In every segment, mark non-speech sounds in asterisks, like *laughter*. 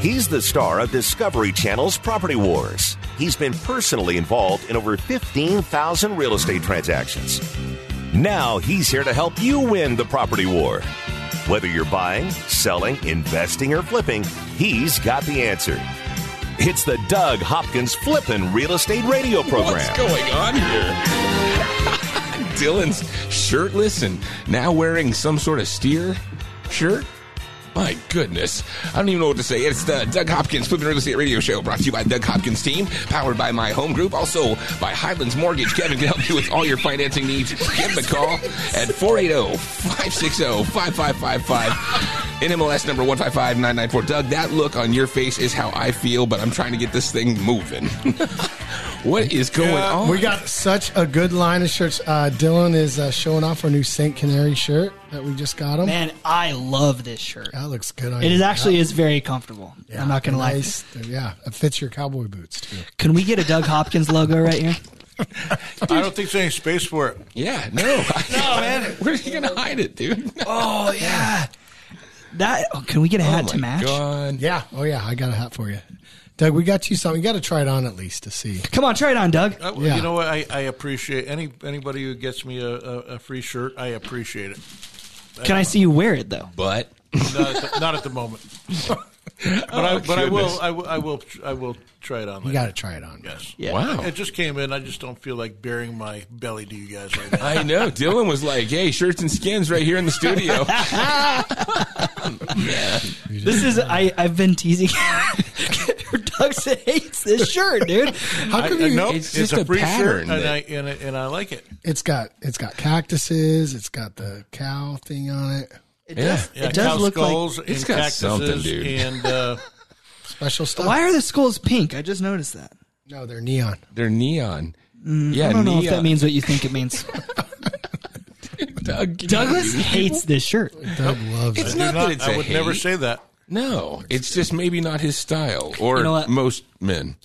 He's the star of Discovery Channel's Property Wars. He's been personally involved in over 15,000 real estate transactions. Now he's here to help you win the property war. Whether you're buying, selling, investing, or flipping, he's got the answer. It's the Doug Hopkins Flippin' Real Estate Radio Program. What's going on here? *laughs* Dylan's shirtless and now wearing some sort of steer shirt. My goodness. I don't even know what to say. It's the Doug Hopkins Flipping Real Estate Radio Show brought to you by Doug Hopkins team, powered by my home group, also by Highlands Mortgage. Kevin can help you with all your financing needs. Give him a call at 480-560-5555. NMLS number 155994. Doug, that look on your face is how I feel, but I'm trying to get this thing moving. *laughs* what is going on? We got such a good line of shirts. Uh, Dylan is uh, showing off our new Saint Canary shirt that we just got him. Man, I love this shirt. That looks good. On It you. is actually Yeah. is very comfortable. Yeah, I'm not gonna lie. nice. Yeah, it fits your cowboy boots too. Can we get a Doug Hopkins logo right here? *laughs* I don't think there's any space for it. Yeah, no. *laughs* no, man. *laughs* Where are you going to hide it, dude? Oh yeah. That oh, can we get a hat oh to match? God. Yeah. Oh yeah, I got a hat for you, Doug. We got you something. You got to try it on at least to see. Come on, try it on, Doug. Uh, I, Yeah. You know what? I, I appreciate any anybody who gets me a, a, a free shirt. I appreciate it. Can I see you wear it though? But Not at the, not at the moment, *laughs* but I oh, but I will I will I will I will try it on. You got to try it on. Yes. Yeah. wow. It just came in. I just don't feel like bearing my belly to you guys right now. *laughs* I know. Dylan was like, "Hey, shirts and skins right here in the studio." *laughs* This is I I've been teasing. Doug hates this shirt, dude. How I, come I you? know It's it's, just a a free pattern shirt, and that- I and, I and I like it. It's got it's got cactuses. It's got the cow thing on it. It Yeah. does. Yeah, it does cow look like. skulls It's and got cactuses something, dude. and uh, Special stuff. Why are the skulls pink? I just noticed that. No, they're neon. They're neon. yeah, I don't know if that means what you think it means. *laughs* Doug, Douglas hates this shirt. Doug loves It's it. not do that not, it's I a would never say that. No, it's just maybe not his style, or You know what? most men.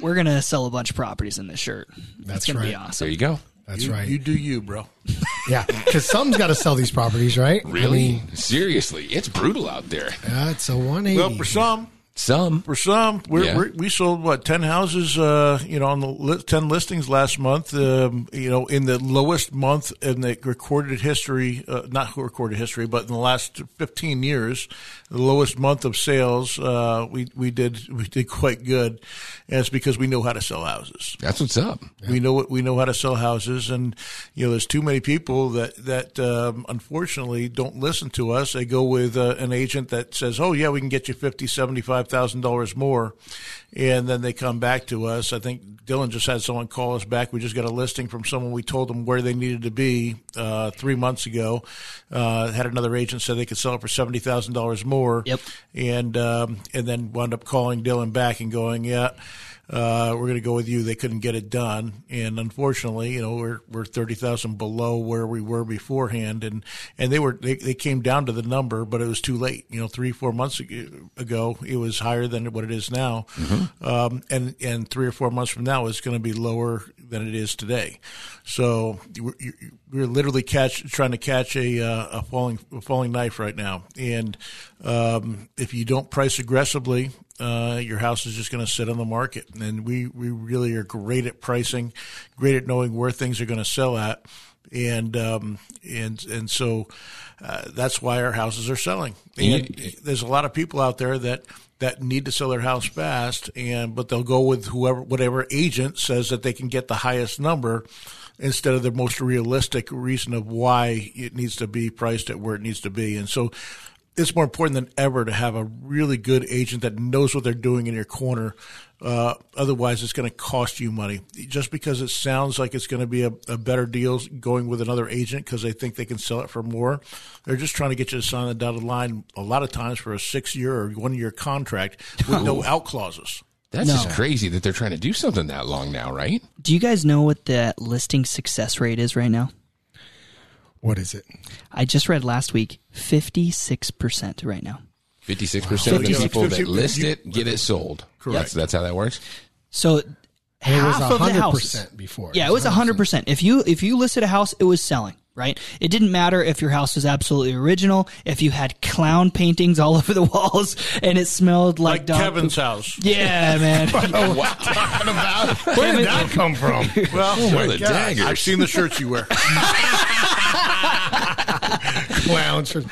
We're gonna sell a bunch of properties in this shirt. That's gonna be right. awesome. There you go. That's You, right. you do you, bro. *laughs* yeah, because someone's got to sell these properties, right? I Really? mean, Seriously, it's brutal out there. yeah, it's a one eighty. Well, for some, Some. For some, we're, Yeah. we're, we sold what ten houses, uh, you know, on the li- ten listings last month. Um, you know, in the lowest month in the recorded history, uh, not recorded history, but in the last fifteen years, the lowest month of sales. Uh, we we did we did quite good, and it's because we know how to sell houses. That's what's up. We know what we know how to sell houses, and you know, there's too many people that that um, unfortunately don't listen to us. They go with uh, an agent that says, "Oh yeah, we can get you fifty, seventy five thousand dollars more," and then they come back to us. I think Dylan just had someone call us back. We just got a listing from someone. We told them where they needed to be uh, three months ago. Uh, had another agent said they could sell it for seventy thousand dollars more. Yep. and um, and then wound up calling Dylan back and going, "Yeah." Uh, we're going to go with you. They couldn't get it done, and unfortunately, you know, we're we're thirty thousand below where we were beforehand, and and they were they, they came down to the number, but it was too late. You know, three four months ago, it was higher than what it is now, um, and and three or four months from now, it's going to be lower than it is today. So we're, we're literally catch trying to catch a uh, a falling a falling knife right now, and um, if you don't price aggressively, uh, your house is just going to sit on the market. And we, we really are great at pricing, great at knowing where things are going to sell at. And, um, and, and so, uh, that's why our houses are selling. And there's a lot of people out there that, that need to sell their house fast and, but they'll go with whoever, whatever agent says that they can get the highest number instead of the most realistic reason of why it needs to be priced at where it needs to be. And so, it's more important than ever to have a really good agent that knows what they're doing in your corner. Uh, otherwise, it's going to cost you money. Just because it sounds like it's going to be a, a better deal going with another agent because they think they can sell it for more, they're just trying to get you to sign the dotted line a lot of times for a six year or one year contract with no out clauses. That's No. just crazy that they're trying to do something that long now, right? Do you guys know what the listing success rate is right now? What is it? I just read last week, fifty six percent right now. Fifty-six percent of the 56. people that 50 list you- it get it sold. Correct. That's, that's how that works. So And it half was of the hundred houses. before. Yeah, it was hundred percent. If you if you listed a house, it was selling. Right? It didn't matter if your house was absolutely original, if you had clown paintings all *laughs* over the walls, and it smelled like, Like dog Kevin's poop. house. Yeah, man. *laughs* Oh, what talking about? Where did that come from? *laughs* Well, oh, Where are the God. daggers? I've seen the shirts you wear. Clown shirt.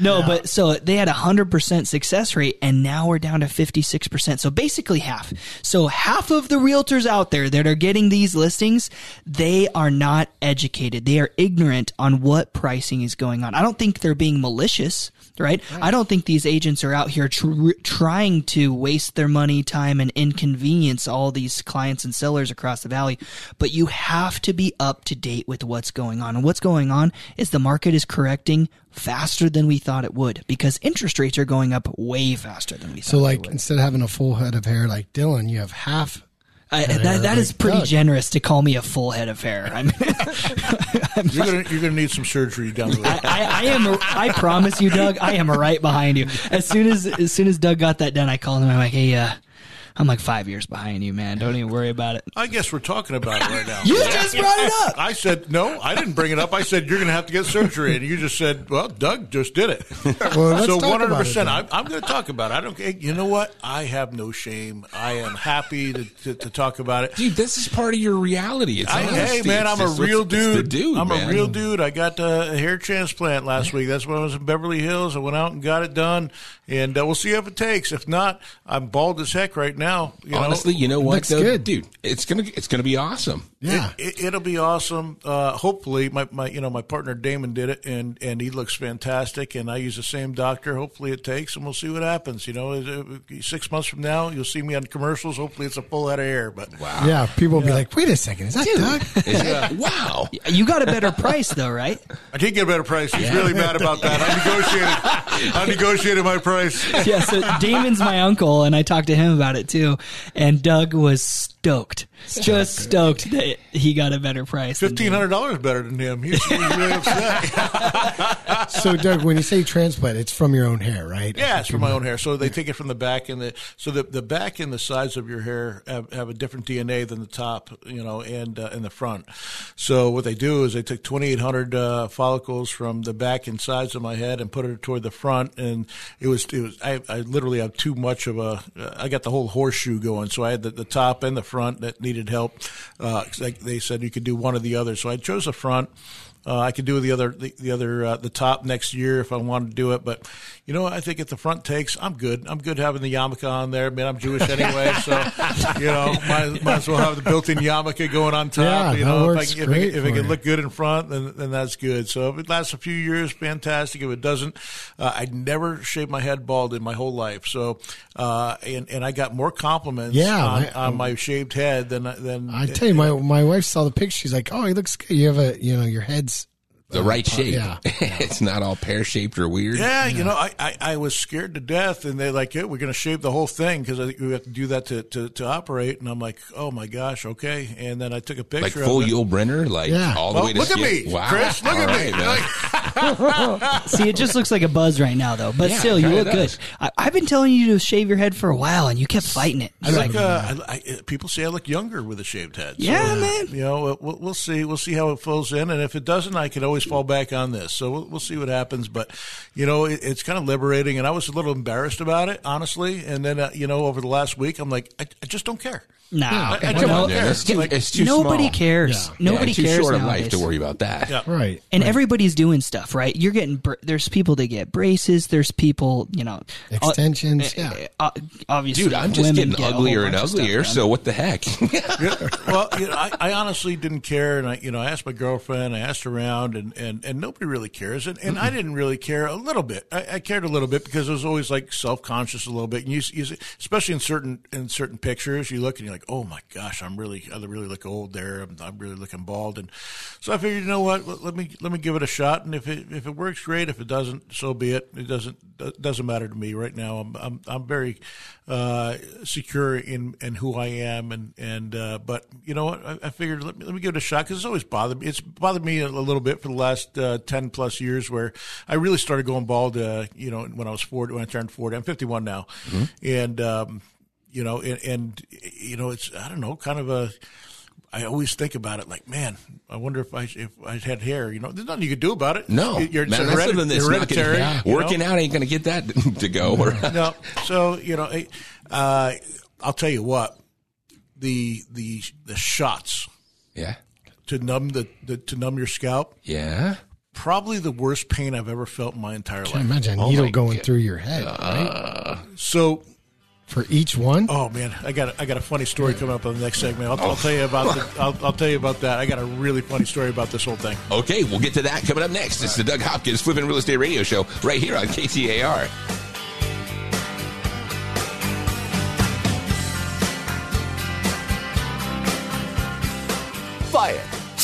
No, but so they had a hundred percent success rate, and now we're down to fifty six percent. So basically half. So half of the realtors out there that are getting these listings, they are not educated. They are ignorant on what pricing is going on. I don't think they're being malicious, right? I don't think these agents are out here tr- trying to waste their money, time, and inconvenience all these clients and sellers across the valley. But you have to be up to date with what's going on. And what's going on is the market is correcting faster than we thought it would because interest rates are going up way faster than we thought. So, they like, would. instead of having a full head of hair like Dylan, you have half. I, that, that is like pretty Doug. generous to call me a full head of hair. I mean, *laughs* You're gonna you're gonna need some surgery down the road. I, I am. I promise you, Doug. I am right behind you. As soon as as soon as Doug got that done, I called him. I'm like, hey, uh, I'm like five years behind you, man. Don't even worry about it. I guess we're talking about it right now. *laughs* You just brought it up. I said no. I didn't bring it up. I said you're going to have to get surgery, and you just said, "Well, Doug just did it." *laughs* Well, let's so one hundred about it percent. I'm, I'm going to talk about it. I don't. care. You know what? I have no shame. I am happy to, to, to talk about it. Dude, this is part of your reality. It's I, hey man, It's I'm a real it's- it's dude. dude. I'm man. a real dude. I got uh, a hair transplant last week. That's when I was in Beverly Hills. I went out and got it done, and uh, we'll see if it takes. If not, I'm bald as heck right now. You know? Honestly, you know what, Looks though, good. dude? It's gonna it's gonna be awesome. Yeah. It, it, will be awesome. Uh, hopefully, my, my you know my partner Damon did it, and, and he looks fantastic. And I use the same doctor. Hopefully, it takes, and we'll see what happens. You know, six months from now, you'll see me on commercials. Hopefully, it's a full head of hair. But Wow. Yeah, people will be like, wait a second, is that Doug? *laughs* Is that- wow. You got a better price though, right? *laughs* I did get a better price. He's really mad about that. I negotiated. *laughs* I negotiated my price. yeah, so Damon's my uncle, and I talked to him about it too. And Doug was stoked, just stoked that he got a better price. than Fifteen hundred dollars better than him. He's, he's really *laughs* upset. *laughs* so, Doug, when you say transplant, it's from your own hair, right? Yeah, it's from my own hair. So they take it from the back and the so the the back and the sides of your hair have, have a different DNA than the top, you know, and uh, and the front. So what they do is they took 2,800 uh, follicles from the back and sides of my head and put it toward the front, and it was it was I, I literally have too much of a I got the whole horseshoe going. So I had the, the top and the front that needed help. Uh, like they said you could do one or the other. So I chose the front. Uh, I could do the other, the, the other, uh, the top next year if I wanted to do it. But you know, I think if the front takes, I'm good. I'm good having the yarmulke on there. Man, I'm Jewish *laughs* anyway, so you know, might, might as well have the built-in yarmulke going on top. Yeah, you know, if I, can- if, it, if it can look good in front, then then that's good. So if it lasts a few years, fantastic. If it doesn't, uh, I'd never shaved my head bald in my whole life. So, uh, and and I got more compliments Yeah, on, my- on my shaved head than than I tell you, my *laughs* my wife saw the picture. She's like, "Oh, he looks good. You have a, you know, your head's The right shape. yeah. *laughs* it's not all pear shaped or weird. Yeah, you know, I, I, I was scared to death, and they're like, yeah, we're going to shave the whole thing because we have to do that to, to, to operate. And I'm like, oh my gosh, okay. And then I took a picture Like full of it. Yul Brynner, like Yeah. all the Well, way to look at me, Wow. Chris. Look All at right, me. man. *laughs* See, it just looks like a buzz right now, though. But Yeah, still, you look good. does. I, I've been telling you to shave your head for a while, and you kept fighting it. I You're like, uh, I, I, people say I look younger with a shaved head. So, Yeah, man. You know, we'll, we'll see. We'll see how it flows in, and if it doesn't, I can always fall back on this. So we'll, we'll see what happens. But you know, it, it's kind of liberating, and I was a little embarrassed about it, honestly. And then, uh, you know, over the last week, I'm like, I, I just don't care. nah, I, I don't on, care. It's too, Like, it's too nobody small. cares. Yeah. Nobody yeah, too cares short of nowadays. life to worry about that. Yeah. right. And everybody's doing stuff, right? You're getting br- there's people that get braces. There's people, you know, Extensions, uh, yeah. uh, obviously, Dude, I'm just getting get uglier and bunch of stuff uglier. So what the heck? *laughs* well, you know, I, I honestly didn't care, and I, you know, I asked my girlfriend, I asked around, and, and, and nobody really cares, and, and I didn't really care a little bit. I, I cared a little bit because I was always like self conscious a little bit, and you, you, see- especially in certain in certain pictures, you look and you're like, oh my gosh, I'm really, I really look old there. I'm, I'm really looking bald, and so I figured, you know what, let, let me let me give it a shot, and if it if it works, great. If it doesn't, so be it. It doesn't doesn't matter to me right now. I'm I'm, I'm very uh, secure in, in who I am, and and uh, but you know what? I, I figured let me, let me give it a shot because it's always bothered me. It's bothered me a, little bit for the last uh, ten plus years, where I really started going bald. Uh, you know, when I was forty, when I turned forty, I'm 51 now, and um, you know, and, and you know, it's I don't know, kind of a I always think about it like, man, I wonder if I if I had hair. You know, there's nothing you could do about it. No, you're man, it's that's heredit- something that's not hereditary. you know? working out ain't going to get that *laughs* to go. *laughs* No. So you know, I- uh, I'll tell you what the the the shots yeah, to numb the, the to numb your scalp yeah. probably the worst pain I've ever felt in my entire I life. imagine a Oh needle my going God. through your head, uh, right? So For each one? Oh man, I got a, I got a funny story coming up on the next segment. I'll, I'll tell you about the, I'll, I'll tell you about that. I got a really funny story about this whole thing. Okay, we'll get to that coming up next. It's the Doug Hopkins Flipping Real Estate Radio Show right here on KTAR. Buy it,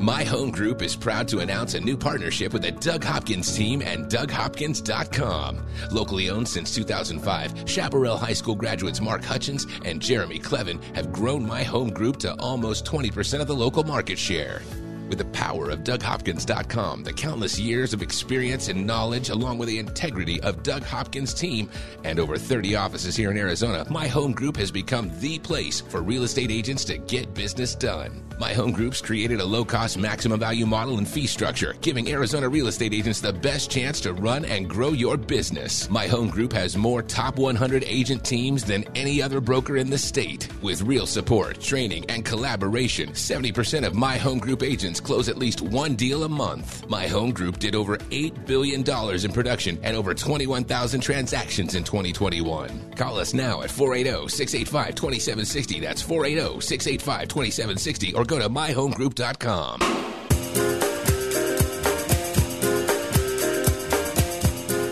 My Home Group is proud to announce a new partnership with the Doug Hopkins team and DougHopkins.com. Locally owned since 2005, Chaparral High School graduates Mark Hutchins and Jeremy Clevin have grown My Home Group to almost 20% of the local market share. With the power of DougHopkins.com, the countless years of experience and knowledge, along with the integrity of Doug Hopkins' team, and over 30 offices here in Arizona, My Home Group has become the place for real estate agents to get business done. My Home Group's created a low cost maximum value model and fee structure, giving Arizona real estate agents the best chance to run and grow your business. My Home Group has more top 100 agent teams than any other broker in the state. With real support, training, and collaboration, 70% of My Home Group agents close at least one deal a month. My Home Group did over $8 billion in production and over 21,000 transactions in 2021. Call us now at 480 685 2760. That's 480 685 2760 or go to myhomegroup.com.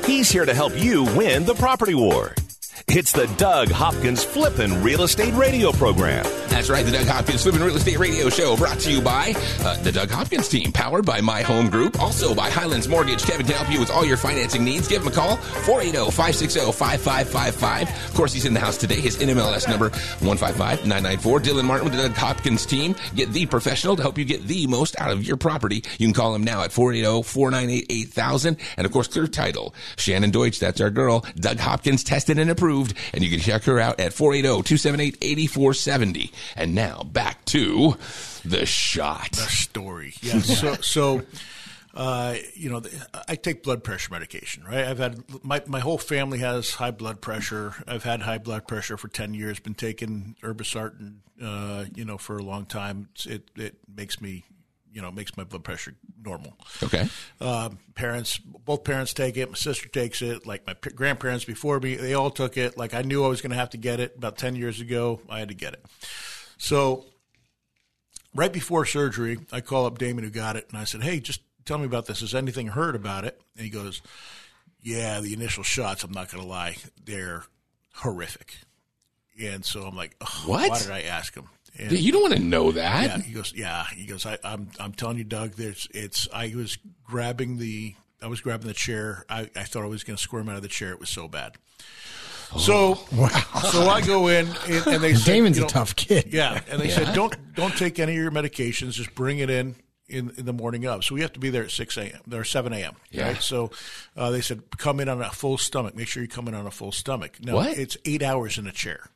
He's here to help you win the property war. It's the Doug Hopkins Flippin' Real Estate Radio Program. That's right, the Doug Hopkins Flipping Real Estate Radio Show brought to you by uh, the Doug Hopkins team, powered by My Home Group, also by Highlands Mortgage. Kevin can help you with all your financing needs. Give him a call, 480-560-5555. Of course, he's in the house today. His NMLS number, 155994. Dylan Martin with the Doug Hopkins team. Get the professional to help you get the most out of your property. You can call him now at 480-498-8000. And of course, Clear Title. Shannon Deutsch, that's our girl. Doug Hopkins tested and approved. And you can check her out at 480-278-8470. And now back to the shot. the story. Yeah. so, *laughs* so uh, you know, I take blood pressure medication, right? I've had my my whole family has high blood pressure. I've had high blood pressure for ten years. Been taking Herbisart, uh, you know, for a long time. It it makes me, you know, makes my blood pressure normal. Okay. Um, parents, both parents take it. My sister takes it. Like my p- grandparents before me, they all took it. Like I knew I was going to have to get it about ten years ago. I had to get it. So right before surgery, I call up Damon who got it, and I said, "Hey, just tell me about this. Has anything heard about it?" And he goes, "Yeah, the initial shots. I'm not going to lie, they're horrific." And so I'm like, "Ugh, What? Why did I ask him?" And You don't want to know that. yeah, he goes, yeah. He goes, I, I'm, I'm telling you, Doug. There's, it's. I was grabbing the, I was grabbing the chair. I, I thought I was going to squirm out of the chair. It was so bad. So, *laughs* so I go in and, and they said, Damon's you a tough kid. Yeah, and they said, don't, don't take any of your medications. Just bring it in. in, in the morning of. So we have to be there at 6 a.m. or 7 a.m. Yeah. Right? So uh, they said, come in on a full stomach. Make sure you come in on a full stomach. No, What? it's eight hours in a chair.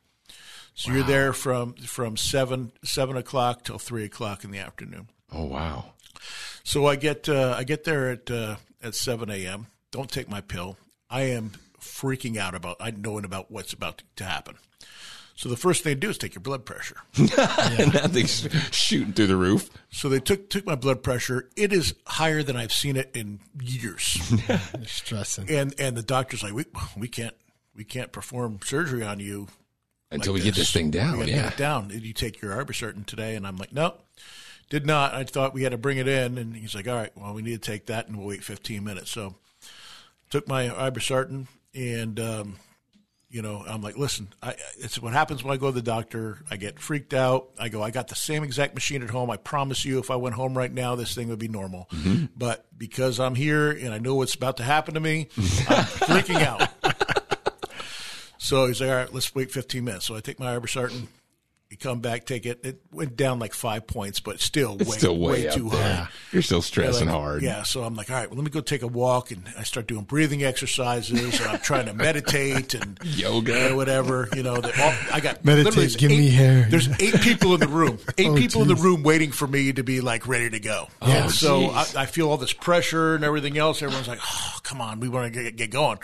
So you're there from from seven seven o'clock till three o'clock in the afternoon. Oh wow. So I get uh, I get there at uh, at seven a.m. Don't take my pill. I am freaking out about I knowing about what's about to happen. So the first thing they do is take your blood pressure. *laughs* and that thing's shooting through the roof. So they took took my blood pressure. It is higher than I've seen it in years. *laughs* You're stressing. and and the doctor's like, we we can't we can't perform surgery on you Until like we get this thing down. gotta Yeah. get it down. Did you take your ibuprofen today? And I'm like, no, did not. I thought we had to bring it in, and he's like, all right, well, we need to take that, and we'll wait 15 minutes. So took my ibuprofen, and um, you know, I'm like, listen, I, it's what happens when I go to the doctor. I get freaked out. I go, I got the same exact machine at home. I promise you, if I went home right now, this thing would be normal. Mm-hmm. But because I'm here and I know what's about to happen to me, I'm *laughs* freaking out. So he's like, all right, let's wait 15 minutes. So I take my ibuprofen. Come back, take it. It went down like five points, but still way, still way up too there. high. You're still stressing Like, hard. Yeah, so I'm like, all right, well, let me go take a walk, and I start doing breathing exercises, and I'm trying to meditate and *laughs* Yoga. or whatever. You know, all, I got Meditate, give eight, me hair. There's eight people in the room, *laughs* eight Oh, people in the room waiting for me to be like ready to go. Yeah. so I. I feel all this pressure and everything else. Everyone's like, oh, come on, we want to get, get going.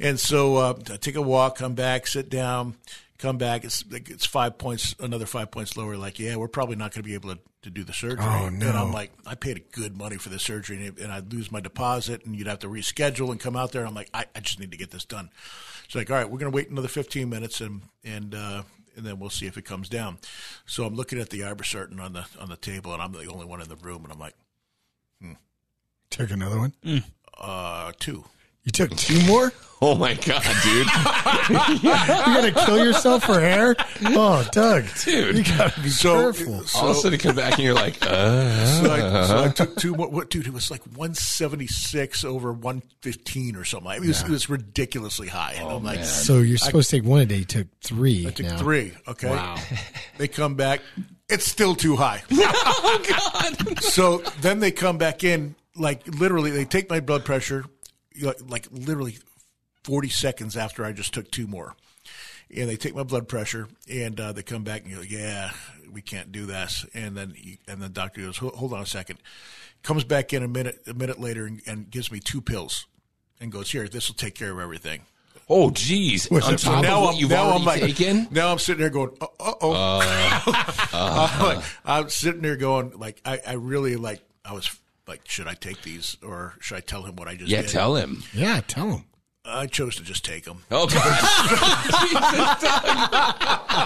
And so uh, I take a walk, come back, sit down, come back. It's like, it's five points, another five points lower. Like, yeah, we're probably not going to be able to, to do the surgery. Oh, And no. I'm like, I paid a good money for the surgery, and, and I'd lose my deposit, and you'd have to reschedule and come out there. I'm like, I, I just need to get this done. It's like, all right, we're going to wait another 15 minutes, and and uh, and then we'll see if it comes down. So I'm looking at the ibuprofen on the on the table, and I'm the only one in the room, and I'm like, take another one. uh, two. You took two *laughs* more? Oh my god, dude. *laughs* You gotta kill yourself for hair? Oh, Doug. Dude. You gotta be So, careful. All of a sudden, you come back and you're like, uh, *laughs* so, I, so I took two more. What, dude? It was like 176 over 115 or something. It was, it was ridiculously high. And I'm like, So you're supposed to take one a day. You took three. I took now. three. Okay. Wow. They come back. It's still too high. oh god. so then they come back in, like literally, they take my blood pressure, you know, like literally 40 seconds after I just took two more. And they take my blood pressure, and uh, they come back and go, "Yeah, we can't do this." And then, he, and the doctor goes, "Hold on a second. Comes back in a minute, a minute later, and, and gives me two pills, and goes, "Here, this will take care of everything." Oh jeez. On top now of what I'm, you've now already I'm like, taken. now I'm sitting there going, uh oh. *laughs* I'm, like, I'm sitting there going, like, I, I really like, I was like, should I take these or should I tell him what I just Yeah, did? tell him. Yeah, tell him. I chose to just take them. Oh god.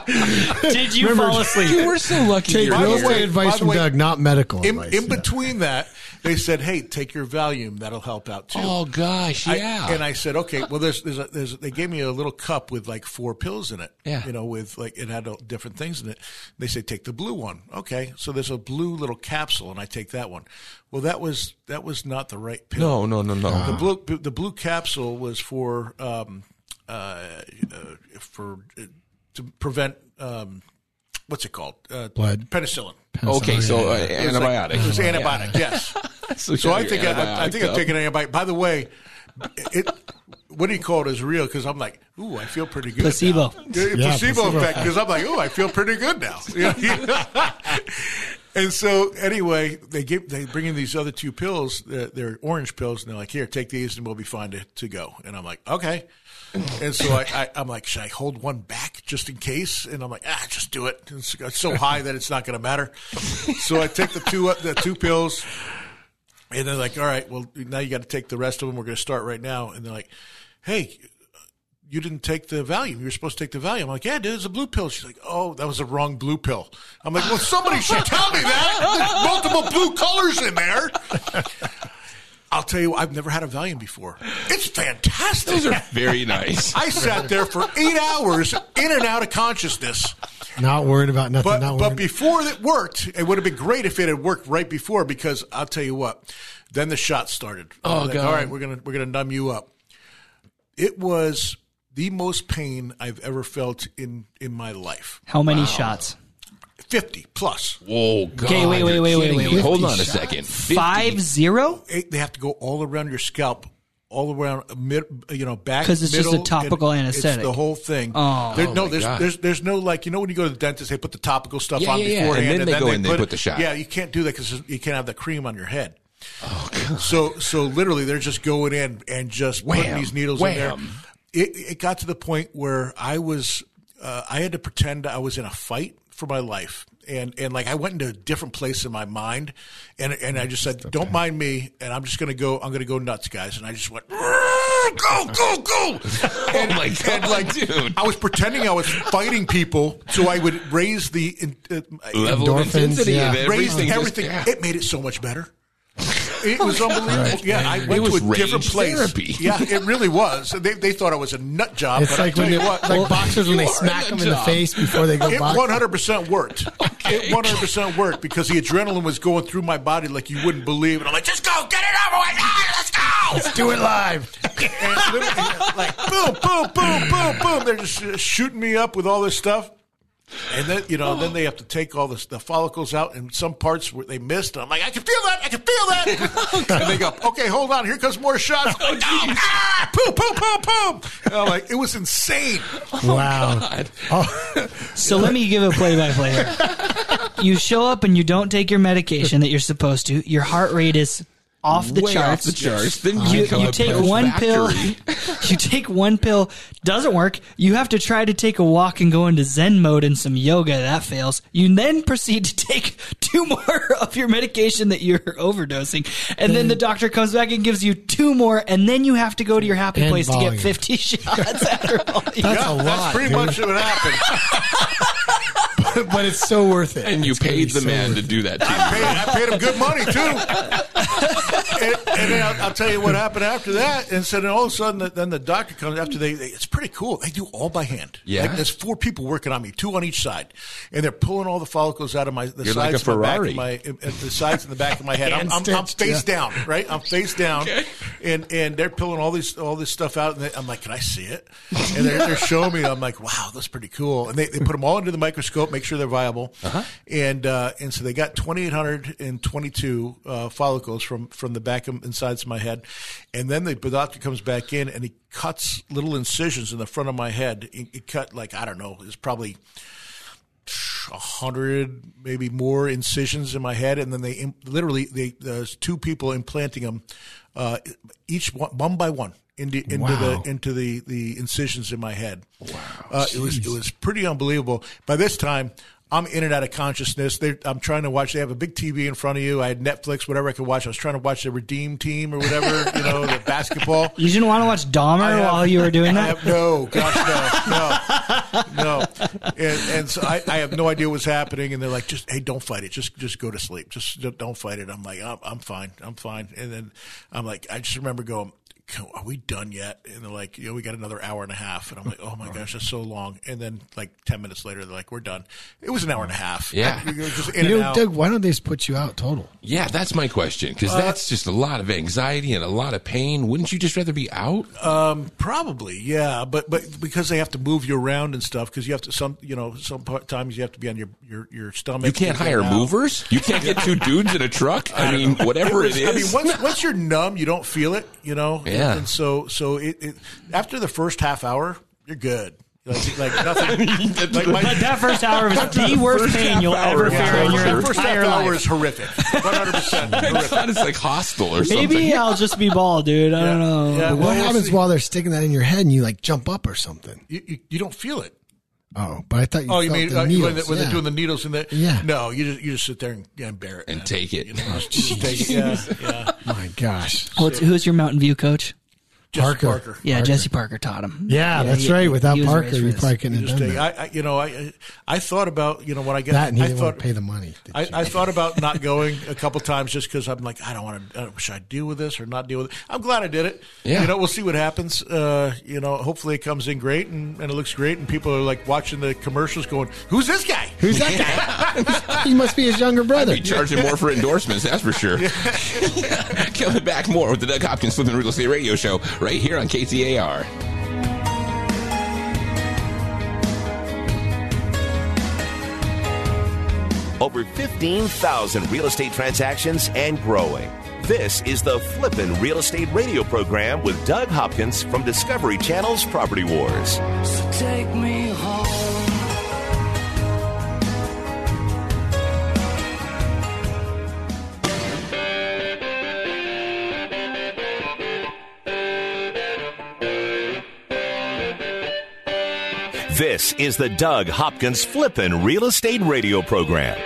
*laughs* Did you fall asleep? you were so lucky. Take you're real the estate advice from way, Doug, not medical In, advice. in Yeah. between that, they said, hey, take your Valium. That'll help out too. Oh gosh, I- yeah. and I said, okay, well, there's, there's, a, there's, they gave me a little cup with like four pills in it. Yeah. You know, with like, it had different things in it. They say, take the blue one. Okay. So there's a blue little capsule and I take that one. Well, that was, that was not the right pill. no, no, no, no. The blue, the blue capsule was for, um, uh, uh, for, uh, to prevent, um, what's it called? Uh, Blood. Penicillin. okay, so uh, It was like- antibiotic. It was antibiotic, yes. *laughs* So, So I think I, I antibiotic think I'm taking an antibiotic. By the way, it what do you call it is real because I'm like, ooh, I feel pretty good. Placebo. now. Yeah, Yeah, placebo, placebo effect because I'm like, ooh, I feel pretty good now. *laughs* *laughs* and so anyway, they give they bring in these other two pills. They're, they're orange pills, and they're like, here, take these, and we'll be fine to, to go. And I'm like, okay. And so I, I, I'm like, should I hold one back just in case? And I'm like, ah, just do it. It's, it's so high that it's not going to matter. So I take the two the two pills. And they're like, all right, well, now you got to take the rest of them. We're going to start right now. And they're like, hey, you didn't take the Valium. You were supposed to take the Valium. I'm like, yeah, dude, it's a blue pill. She's like, oh, that was a wrong blue pill. I'm like, well, somebody should tell me that. There's multiple blue colors in there. I'll tell you, I've never had a Valium before. It's fantastic. Those are very nice. I sat there for eight hours in and out of consciousness. Not worried about nothing. But not but before it worked, it would have been great if it had worked right before because I'll tell you what. Then the shot started. Oh, Like, God. All right, we're gonna we're gonna numb you up. It was the most pain I've ever felt in in my life. How many shots? 50 plus. Oh God! Okay, wait, wait, wait, wait, wait, wait. Hold on a 50 second. 50. Five zero? It- They have to go all around your scalp. All around, uh, mid, you know, back 'Cause it's just a topical and anesthetic. It's the whole thing. Oh. There- Oh, no, my there's, God. there's there's no like you know when you go to the dentist they put the topical stuff Yeah, on yeah, yeah. And then they go in, they put the shot. Yeah, you can't do that because you can't have the cream on your head. Oh god! So so literally they're just going in and just putting these needles in there. It it got to the point where I was uh, I had to pretend I was in a fight for my life. And, and like I went into a different place in my mind, and and I just said, "Don't mind me," and I'm just gonna go. I'm gonna go nuts, guys. And I just went, "Go, go, go!" *laughs* Oh my God, and like dude! I was pretending I was fighting people, so I would raise the uh, Level of Endorphins, intensity yeah. of raise everything. just- yeah. It made it so much better. It was unbelievable. Yeah, I It went to was a different rage place. therapy. Yeah, it really was. They, they thought I was a nut job. It's but I like tell when you they, what, like boxers when you they are smack in them in the job. face before they go it box. 100% worked. It 100% worked because the adrenaline was going through my body like you wouldn't believe. And I'm like, just go, get it over with. Ah, let's go. Let's do it live. and literally, like boom, boom, boom, boom, boom. They're just uh, shooting me up with all this stuff. And then you know, then they have to take all the, the follicles out, and some parts where they missed. And I'm like, I can feel that, I can feel that. *laughs* and they go, okay, hold on, here comes more shots. I'm like, no, ah, boom, boom, boom, boom. I'm like, it was insane. Wow. So let me give a play by play here. *laughs* You show up and you don't take your medication that you're supposed to. Your heart rate is off the Way charts. off the charts. Then uh, You, you take post one pill. *laughs* You take one pill, doesn't work. You have to try to take a walk and go into Zen mode and some yoga. That fails. You then proceed to take *laughs* two more of your medication that you're overdosing, and then the doctor comes back and gives you two more, and then you have to go to your happy And place to get fifty *laughs* shots after all. That's Yeah, a lot. that's pretty dude. much what happened. *laughs* but it's so worth it. And you It's paid the so man to do that. To I paid, I paid him good money too. and, and then I'll, I'll tell you what happened after that. And so then all of a sudden, the, then the doctor comes after they, they. It's pretty cool. They do all by hand. Yeah? like, there's four people working on me, two on each side, and they're pulling all the follicles out of my the You're like sides a of my back Ferrari. of my the sides and the back of my head. I'm, I'm, I'm face yeah. down, right? I'm face down, and and they're pulling all these all this stuff out, and they, I'm like, can I see it? And they're, they're showing me. I'm like, wow, that's pretty cool. And they, they put them all under the microscope, make sure they're viable, Uh-huh. and uh, and so they got 2,822 uh, follicles from from the back of insides of my head, and then the doctor comes back in and he cuts little incisions in the front of my head. He, he cut like I don't know, it's probably a hundred, maybe more incisions in my head, and then they literally they there's two people implanting them, uh, each one, one by one into into Wow. the into the the incisions in my head. Wow, uh, it was it was pretty unbelievable. By this time. I'm in and out of consciousness. They're, I'm trying to watch. They have a big TV in front of you. I had Netflix, whatever I could watch. I was trying to watch the Redeem Team or whatever, *laughs* you know, the basketball. You didn't want to watch Dahmer have- while you were doing I that. have- no, gosh, no, no, no. And, and so I, I have no idea what's happening. And they're like, just hey, don't fight it. Just just go to sleep. Just don't- don't fight it. I'm like, I'm, I'm fine. I'm fine. And then I'm like, I just remember going. Are we done yet? And they're like, you know, we got another hour and a half. And I'm like, oh my gosh, that's so long. And then like 10 minutes later, they're like, we're done. It was an hour and a half. Yeah. We just in You know. Doug, why don't they just put you out total? Yeah, that's my question because Uh, that's just a lot of anxiety and a lot of pain. Wouldn't you just rather be out? Um, probably, yeah, but but because they have to move you around and stuff, because you have to some you know sometimes you have to be on your your, your stomach. You can't hire movers. You can't get two dudes in a truck. *laughs* I mean, whatever it was- is. I mean, once *laughs* once you're numb, you don't feel it, you know. Yeah. And, so so it, it after the first half hour, you're good. Like, like *laughs* nothing. like my, But that first hour was *laughs* the worst pain you'll ever was feel in your that first half entire hour life. is horrific. One hundred percent *laughs* I horrific. it's like hostile or something. Maybe I'll just be bald, dude. I don't know. Yeah, But well, what we'll happens see. while they're sticking that in your head and you like jump up or something? You, you, you don't feel it. Oh, but I thought you Oh, you felt mean the uh, when, they, when yeah. they're doing the needles in the? Yeah. No, you just you just sit there and, and bear it and man. take it. You know, just take it. Yeah, *laughs* yeah. My gosh. What's, who's your Mountain View coach? Jesse Parker. Parker. Yeah, Jesse Parker taught him. Yeah, that's he- right. Without Parker, raised you this. probably couldn't You have done that. I, I, you know, I, I thought about, you know, when I get, that and he I didn't thought, want to pay the money. I. I thought about not going a couple times just because I'm like, I don't want to. Should I deal with this or not deal with it? I'm glad I did it. Yeah. You know, we'll see what happens. Uh, you know, hopefully it comes in great and, and it looks great, and people are like watching the commercials, going, "Who's this guy?" Who's that guy? *laughs* he must be his younger brother. Be charging more for endorsements, that's for sure. *laughs* *laughs* Coming back more with the Doug Hopkins Flipping Real Estate Radio Show right here on KTAR. over 15,000 real estate transactions and growing. This is the Flippin' Real Estate Radio program with Doug Hopkins from Discovery Channel's Property Wars. So This is the Doug Hopkins Flippin' Real Estate Radio program.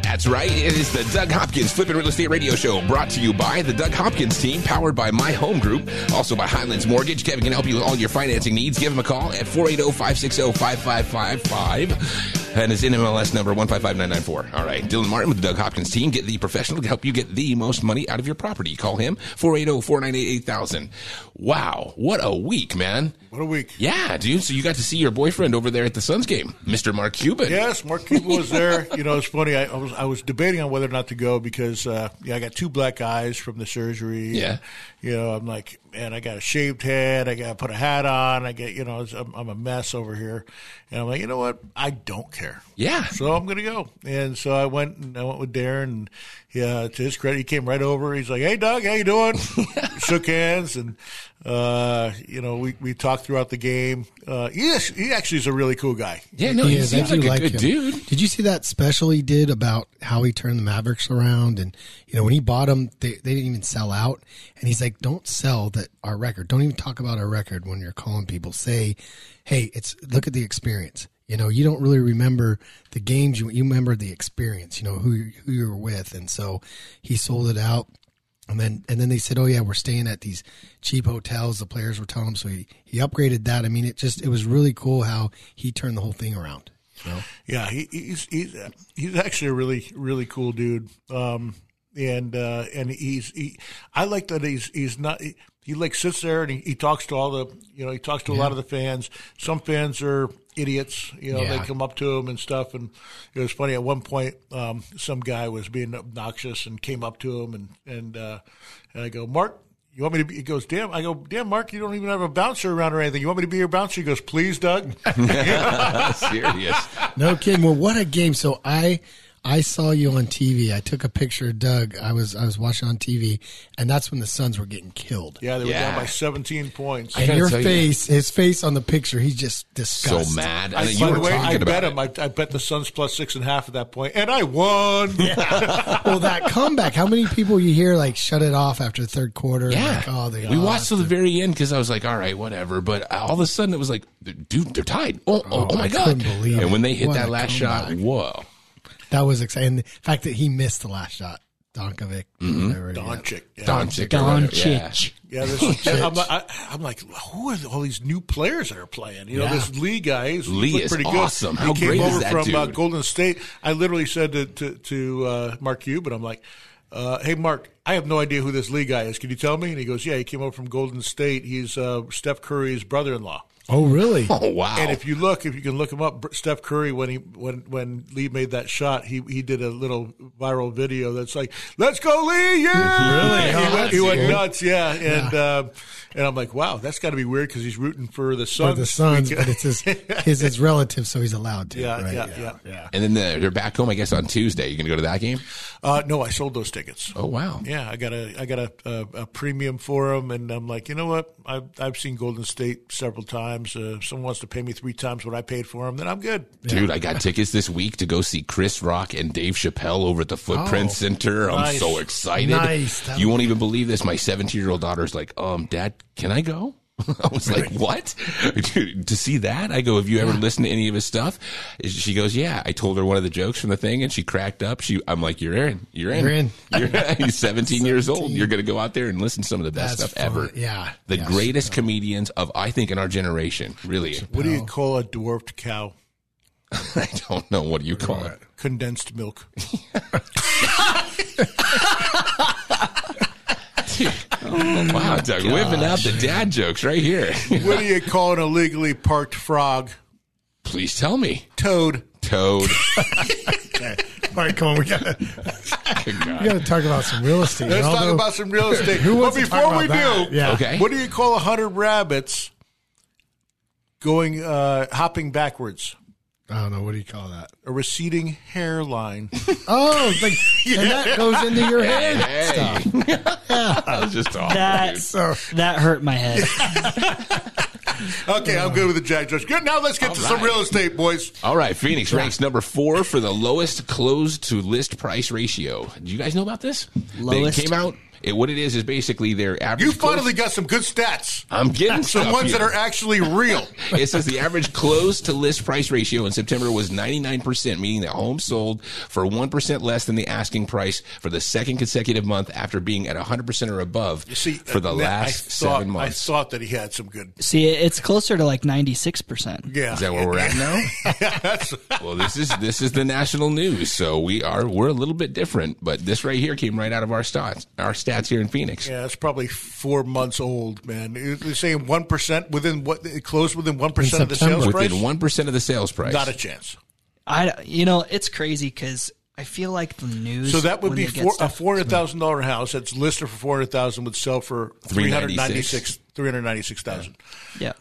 That's right. It is the Doug Hopkins Flippin' Real Estate Radio Show brought to you by the Doug Hopkins team, powered by My Home Group, also by Highlands Mortgage. Kevin can help you with all your financing needs. Give him a call at 480 560 5555 and his NMLS number 155994. All right. Dylan Martin with the Doug Hopkins team. Get the professional to help you get the most money out of your property. Call him 480 498 8000. Wow. What a week, man. What a week. Yeah, dude. So you got to see your boyfriend over there at the Suns game, Mr. Mark Cuban. Yes, Mark Cuban was there. You know, it's funny. I, I was I was debating on whether or not to go because uh, yeah, I got two black eyes from the surgery. Yeah. You know, I'm like, man, I got a shaved head. I got to put a hat on. I get, you know, I'm, I'm a mess over here. And I'm like, you know what? I don't care. Yeah. So I'm going to go. And so I went and I went with Darren. And yeah, to his credit, he came right over. He's like, hey, Doug, how you doing? *laughs* Shook hands. And, uh, you know, we, we talked throughout the game. Uh, he, is, he actually is a really cool guy. Yeah, no, he, is. I seems do like a good him. dude. Did you see that special he did about how he turned the Mavericks around? And you know, when he bought them, they, they didn't even sell out. And he's like, "Don't sell that our record. Don't even talk about our record when you're calling people. Say, hey, it's look at the experience. You know, you don't really remember the games. You you remember the experience. You know who you- who you were with. And so he sold it out. And then and then they said, "Oh yeah, we're staying at these cheap hotels." The players were telling him, so he he upgraded that. I mean, it just it was really cool how he turned the whole thing around. You know? Yeah, he, he's he's he's actually a really really cool dude. Um, and uh, and he's he, I like that he's he's not he, he like sits there and he, he talks to all the you know he talks to a lot of the fans. Some fans are idiots, you know. Yeah. They come up to him and stuff, and it was funny. At one point, um, some guy was being obnoxious and came up to him and and uh, and I go, Mark. You want me to be? He goes, damn. I go, damn, Mark. You don't even have a bouncer around or anything. You want me to be your bouncer? He goes, please, Doug. *laughs* *laughs* Serious. No kidding. Well, what a game! So I I saw you on TV. I took a picture of Doug. I was I was watching on TV, and that's when the Suns were getting killed. Yeah, they were Yeah. down by 17 points. And your tell you- face, his face on the picture, he's just disgusted. So disgusted. mad. I, And you by were the way, I bet it. him. I, I bet the Suns plus six and a half at that point, and I won. *laughs* well, that comeback. How many people you hear like shut it off after the third quarter? Yeah. Like, oh, they we watched to the very end because I was like, all right, whatever. But all of a sudden it was like, dude, they're tied. Oh, oh, oh, oh my I God. believe and it. when they hit What that a last shot, whoa. That was exciting. The fact that he missed the last shot, Donkovic. Mm-hmm. whatever. Doncic. Yeah. Doncic. or. Yeah. Doncic. Yeah, this, I'm, like, I, I'm like, who are all these new players that are playing? You know, Yeah. this Lee guy, he's Lee is pretty awesome. good. How he came great is over that from Uh, dude? Golden State. I literally said to to, to uh, Mark Cuban, I'm like, uh, "Hey, Mark, I have no idea who this Lee guy is. Can you tell me?" And he goes, "Yeah, he came over from Golden State. He's uh, Steph Curry's brother-in-law." Oh, really? *laughs* Oh, wow. And if you look, if you can look him up, Steph Curry when he when when Lee made that shot, he he did a little viral video that's like, "Let's go, Lee!" Yeah, *laughs* Really? He, Oh, went, he went nuts, yeah. And uh, and I'm like, wow, that's got to be weird because he's rooting for the For Suns. the Suns, but it's his, *laughs* his his relative, so he's allowed to. Yeah, right? yeah, yeah. and then the, they're back home, I guess, on Tuesday. You going to go to that game? uh, no, I sold those tickets. Oh, wow. Yeah, I got a I got a, a, a premium for them, and I'm like, you know what? I've I've seen Golden State several times. Uh, if someone wants to pay me three times what I paid for them, then I'm good. Dude, I got tickets this week to go see Chris Rock and Dave Chappelle over at the Footprint Oh, Center. I'm nice. so excited. Nice. That You won't even believe this. My 17 year old daughter's like, um, Dad, can I go? *laughs* I was like, what? *laughs* To see that? I go, have you ever listened to any of his stuff? She goes, yeah. I told her one of the jokes from the thing and she cracked up. She, I'm like, you're in. You're in. You're in. *laughs* You're, he's 17 years old. You're going to go out there and listen to some of the best That's stuff ever. Yeah. The Yeah, greatest comedians of, I think, in our generation. Really. What do you call a dwarfed cow? I don't know. What do you call it? Condensed milk. Wow, Doug, whipping out the dad jokes right here. what do you call an illegally parked frog? Please tell me. Toad. Toad. *laughs* All right, come on. We gotta *laughs* we gotta talk about some real estate. Let's talk about some real estate. Who but wants to talk before we that? do, Yeah. Okay. what do you call a hundred rabbits going uh, hopping backwards? I don't know what do you call that. A receding hairline. *laughs* Oh, it's like, *laughs* and that goes into your head. Hey. stuff. *laughs* I was just talking. That So that hurt my head. Okay, I'm good with the Jack Josh. Good. Now let's get to All some real estate, boys. All right, Phoenix ranks number four for the lowest closed to list price ratio. Do you guys know about this? Lowest? They came out. It, what it is is basically their average. You close- finally got some good stats. I'm getting Some stuff ones here. that are actually real. *laughs* It says the average close to list price ratio in September was 99%, meaning that homes sold for 1% less than the asking price for the second consecutive month after being at 100% or above you See, for the uh, last I thought, seven months. I thought that he had some good. See, it's closer to like ninety six percent. Yeah. Is that where we're at *laughs* now? Well, this is this is the national news, so we are we're a little bit different, but this right here came right out of our stats, our stats here in Phoenix. yeah, it's probably four months old, man. They're saying one percent within what it closed within one percent of the September. sales price. Within one percent of the sales price. Not a chance. I, you know, it's crazy because I feel like the news. So that would be they get four, a four hundred thousand dollar house that's listed for four hundred thousand would sell for three hundred ninety six three hundred ninety six thousand. Yeah.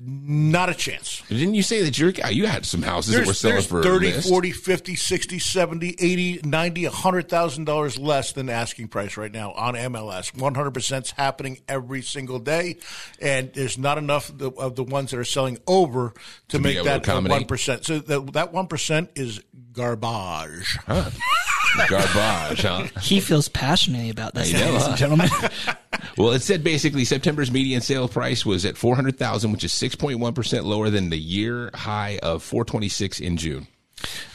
Not a chance. Didn't you say that your you had some houses that were selling for 30, list? 40, 50, 60, 70, 80, 90, $100,000 less than asking price right now on MLS. 100% is happening every single day. And there's not enough of the, of the ones that are selling over to, be make able to that the 1%. So that, that 1% is garbage. Huh. Garbage, huh? He feels passionately about this, ladies and gentlemen. *laughs* Well, it said basically September's median sale price was at four hundred thousand, which is six point one percent lower than the year high of four twenty six in June.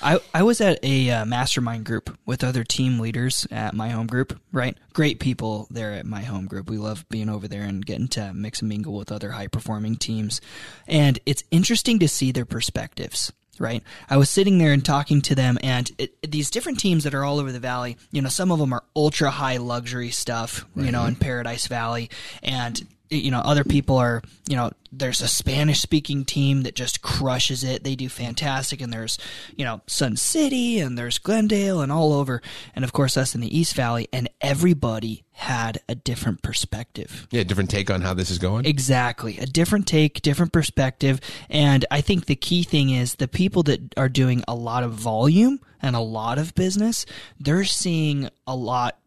I, I was at a uh, mastermind group with other team leaders at my home group, right? Great people there at my home group. We love being over there and getting to mix and mingle with other high performing teams. And it's interesting to see their perspectives, right? I was sitting there and talking to them, and it, these different teams that are all over the valley, you know, some of them are ultra high luxury stuff, you know, in Paradise Valley. And you know, other people are, you know, there's a Spanish speaking team that just crushes it. They do fantastic. And there's, you know, Sun City and there's Glendale and all over. And of course, us in the East Valley. And everybody had a different perspective. Yeah, different take on how this is going. Exactly. A different take, different perspective. And I think the key thing is the people that are doing a lot of volume and a lot of business, they're seeing a lot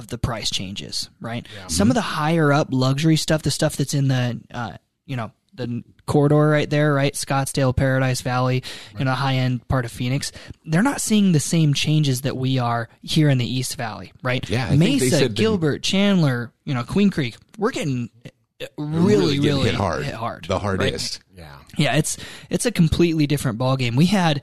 of the price changes, right? Some of the higher up luxury stuff, the stuff that's in the, uh, you know, the corridor right there, right? Scottsdale, Paradise Valley, you know, high end part of Phoenix. They're not seeing the same changes that we are here in the East Valley, right? Yeah, I think they Mesa, Gilbert, Chandler, you know, Queen Creek. We're getting really, really, getting hit hard. hit hard. The right? hardest. yeah. Yeah, it's it's a completely different ballgame. We had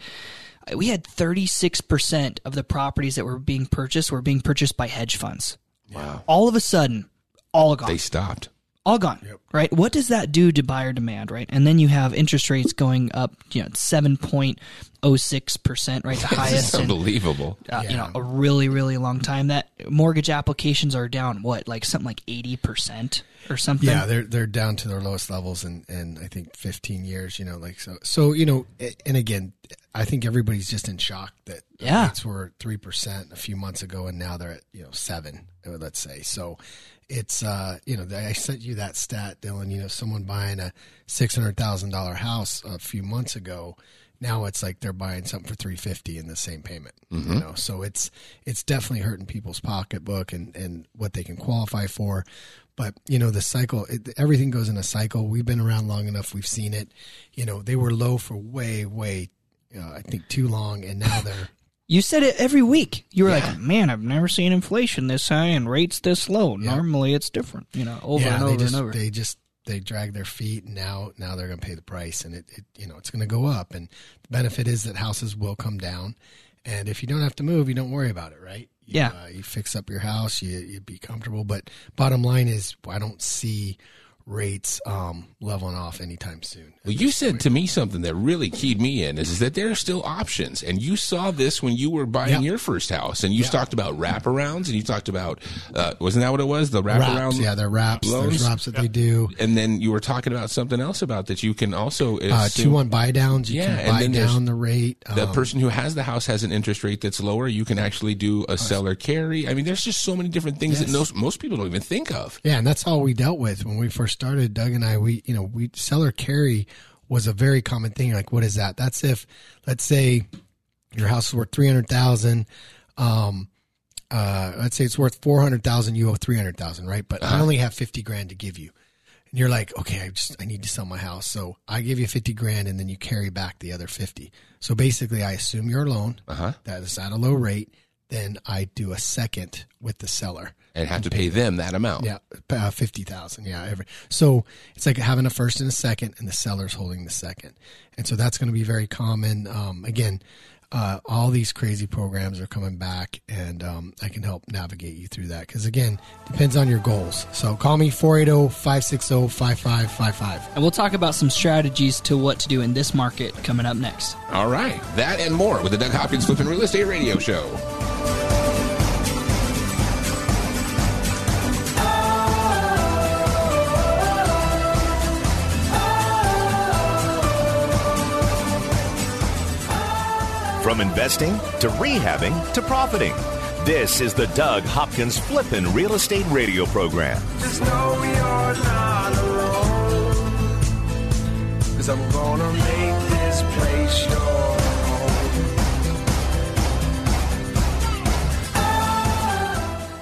we had 36% of the properties that were being purchased were being purchased by hedge funds. Wow. All of a sudden, all gone. They stopped. All gone. Right? What does that do to buyer demand, right? And then you have interest rates going up, you know, 7.06%, right? The *laughs* highest It's in unbelievable. uh, you know, a really, really long time. That mortgage applications are down, what, like something like 80% or something? Yeah, they're they're down to their lowest levels in, in I think 15 years. You know, like so. So you know, and again, I think everybody's just in shock that Yeah. rates were three percent a few months ago, and now they're at you know seven. Let's say so. It's uh you know I sent you that stat, Dylan. You know, someone buying a six hundred thousand dollar house a few months ago. Now it's like they're buying something for three fifty in the same payment. You know, so it's it's definitely hurting people's pocketbook and and what they can qualify for. But you know the cycle, it, everything goes in a cycle. We've been around long enough; we've seen it. You know they were low for way, way, uh, I think too long, and now they're You said it every week. You were like, "Man, I've never seen inflation this high and rates this low. Normally, it's different." You know, over yeah, and over just and over. they just they drag their feet. And now now they're going to pay the price, and it, it you know it's going to go up. And the benefit is that houses will come down, and if you don't have to move, you don't worry about it, right? You, Yeah. uh, you fix up your house, you you be comfortable. But bottom line is, I don't see rates um, leveling off anytime soon. Well, you said to me something that really keyed me in is, is that there are still options. And you saw this when you were buying Yeah. your first house. And you talked about wraparounds and you talked about, uh, wasn't that what it was? The wraparound? Yeah, they're wraps. loans? There's wraps that they do. And then you were talking about something else about that you can also Uh, assume- two one buy downs. You Yeah, and can buy then down the rate. the Um, person who has the house has an interest rate that's lower. You can actually do a seller carry. I mean, there's just so many different things that most, most people don't even think of. Yeah, and that's all we dealt with when we first started. Doug and I, we you know we seller carry was a very common thing. Like, what is that? That's if, let's say, your house is worth three hundred thousand. Um, uh, let's say it's worth four hundred thousand. You owe three hundred thousand, right? But I only have fifty grand to give you, and you're like, okay, I just I need to sell my house, so I give you fifty grand, and then you carry back the other fifty. So basically, I assume your loan Uh-huh. that is at a low rate. Then I do a second with the seller. And have to pay them that amount. Yeah, uh, fifty thousand. Yeah, every so it's like having a first and a second, and the seller's holding the second, and so that's going to be very common. Um, again, uh, all these crazy programs are coming back, and um, I can help navigate you through that because again, depends on your goals. So call me oh, 480-560-5555. And we'll talk about some strategies to what to do in this market coming up next. All right. That and more with the Doug Hopkins Flipping Real Estate Radio Show. From investing to rehabbing to profiting. This is the Doug Hopkins Flippin' Real Estate Radio Program. Just know you're not alone. Cause I'm gonna make this place your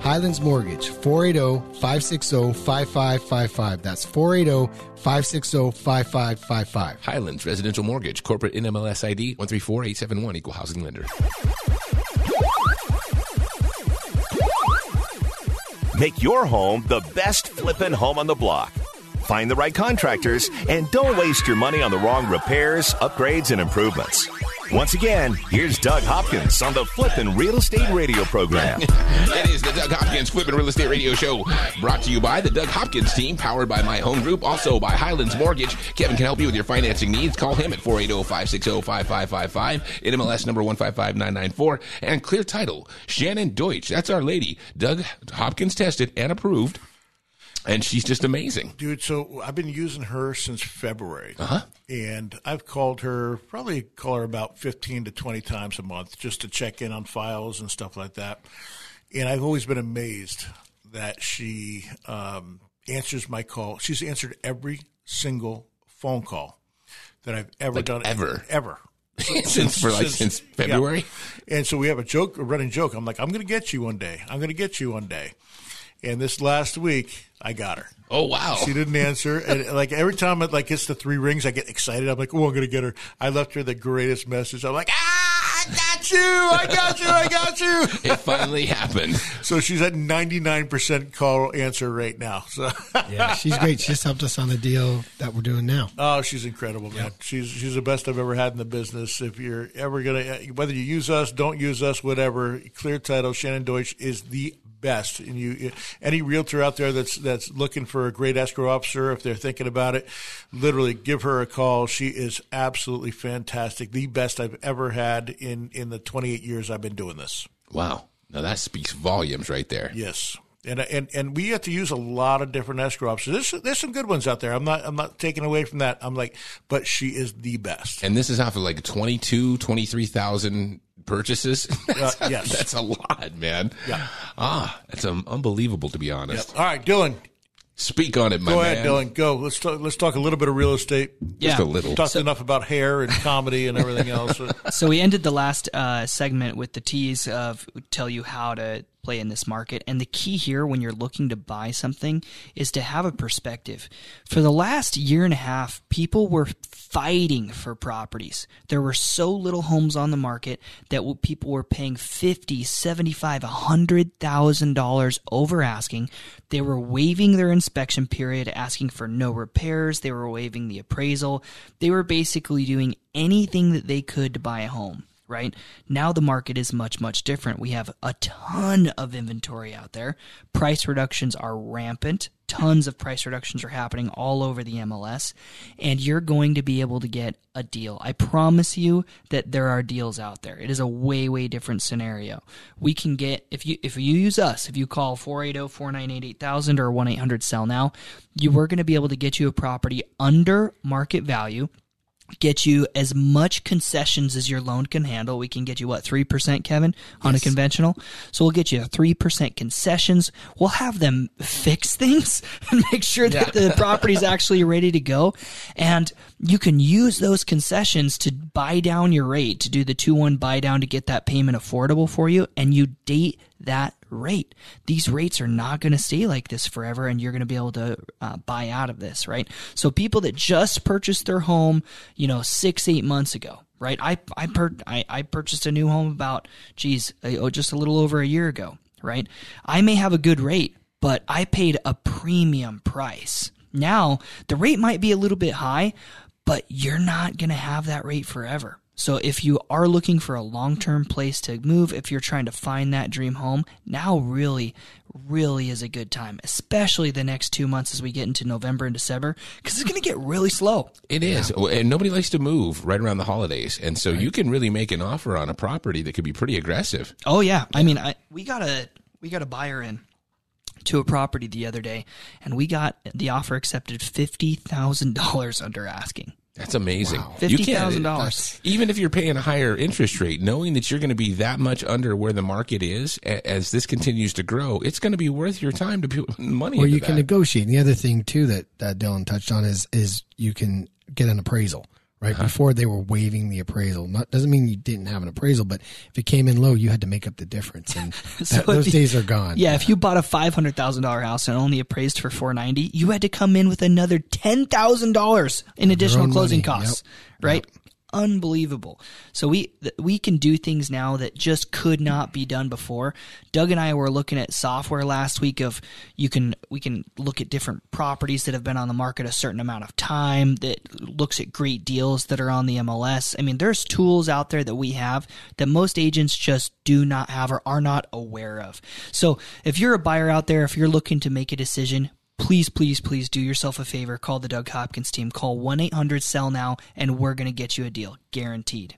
Highlands Mortgage, oh, 480 560 5555. That's oh, 480 560 5555. Highlands Residential Mortgage, corporate NMLS ID 134871, equal housing lender. Make your home the best flippin' home on the block. Find the right contractors and don't waste your money on the wrong repairs, upgrades, and improvements. Once again, here's Doug Hopkins on the Flippin' Real Estate Radio Program. *laughs* It is the Doug Hopkins Flippin' Real Estate Radio Show, brought to you by the Doug Hopkins team, powered by My Home Group, also by Highlands Mortgage. Kevin can help you with your financing needs. Call him at 480-560-5555, NMLS number 155994, and Clear Title, Shannon Deutsch. That's our lady. Doug Hopkins tested and approved, and she's just amazing. Dude, so I've been using her since February. Uh-huh. And I've called her, probably call her about 15 to 20 times a month just to check in on files and stuff like that. And I've always been amazed that she um, answers my call. She's answered every single phone call that I've ever Like done. ever? Ever. *laughs* Since, for like since February? Yeah. And so we have a joke, a running joke. I'm like, I'm going to get you one day. I'm going to get you one day. And this last week, I got her. Oh, wow. She didn't answer, *laughs* and like every time it like gets to three rings, I get excited. I'm like, "Oh, I'm gonna get her." I left her the greatest message. I'm like, "Ah, I got you! I got you! I got you!" *laughs* It finally happened. So she's at 99 percent call answer rate now. So, Yeah, she's great. She just helped us on the deal that we're doing now. oh, she's incredible, man. She's she's the best I've ever had in the business. If you're ever gonna, whether you use us, don't use us, whatever, Clear Title, Shannon Deutsch is the best. And you, any realtor out there that's that's looking for a great escrow officer, if they're thinking about it, literally give her a call. She is absolutely fantastic, the best I've ever had in in the 28 years I've been doing this. Wow. Now that speaks volumes right there. Yes. And, and and we have to use a lot of different escrow officers. There's there's some good ones out there. I'm not I'm not taking away from that. I'm like, but she is the best. And this is off of like 22, 23,000 purchases. *laughs* Uh, yes. That's a lot, man. Yeah. Ah, that's um, unbelievable to be Yep. honest. All right, Dylan, Speak on it, my go man. ahead, Dylan. Go. Let's talk. Let's talk a little bit of real estate. Just Yeah. a little. Talked enough about hair and comedy and everything else. *laughs* So we ended the last uh, segment with the tease of tell you how to play in this market. And the key here when you're looking to buy something is to have a perspective. For the last year and a half, people were fighting for properties. There were so little homes on the market that people were paying 50, 75, 100,000 dollars over asking. They were waiving their inspection period, asking for no repairs. They were waiving the appraisal. They were basically doing anything that they could to buy a home right? Now the market is much, much different. We have a ton of inventory out there. Price reductions are rampant. Tons of price reductions are happening all over the MLS, and you're going to be able to get a deal. I promise you that there are deals out there. It is a way, way different scenario. We can get if you if you use us, if you call 480-498-8000 or 1-800 sell now, you we're going to be able to get you a property under market value get you as much concessions as your loan can handle. We can get you what three percent, Kevin, on a conventional. So we'll get you three percent concessions. We'll have them fix *laughs* things and make sure that the property's actually ready to go. And you can use those concessions to buy down your rate, to do the two one buy down to get that payment affordable for you, and you date that rate. These rates are not going to stay like this forever, and you're going to be able to uh, buy out of this, right? So people that just purchased their home, you know, six eight months ago, right? I I, pur- I, I purchased a new home about, geez, oh, just a little over a year ago, right? I may have a good rate, but I paid a premium price. Now the rate might be a little bit high, but you're not going to have that rate forever. So if you are looking for a long-term place to move, if you're trying to find that dream home, now really, really is a good time, especially the next two months as we get into November and December, because it's going to get really slow. It is. And nobody likes to move right around the holidays. And so you can really make an offer on a property that could be pretty aggressive. Oh yeah, I mean, I, we got a we got a buyer in to a property the other day, and we got the offer accepted fifty thousand dollars under asking. That's amazing. You can't- $50,000. Even if you're paying a higher interest rate, knowing that you're going to be that much under where the market is a- as this continues to grow, it's going to be worth your time to put *laughs* money or into you can negotiate. And the other thing too that that Dylan touched on is is you can get an appraisal. Right Uh-huh. before they were waiving the appraisal. Not doesn't mean you didn't have an appraisal, but if it came in low, you had to make up the difference, and *laughs* So that, those if- days are gone. Yeah, if you bought a five hundred thousand dollar house and only appraised for four ninety, you had to come in with another ten thousand dollars in additional closing money. costs. Yep. Right? Unbelievable. So we we can do things now that just could not be done before. Doug and I were looking at software last week of you can we can look at different properties that have been on the market a certain amount of time that looks at great deals that are on the MLS. I mean, there's tools out there that we have that most agents just do not have or are not aware of. So if you're a buyer out there, if you're looking to make a decision, please, please, please do yourself a favor. Call the Doug Hopkins team. Call 1 800 Sell Now, and we're going to get you a deal. Guaranteed.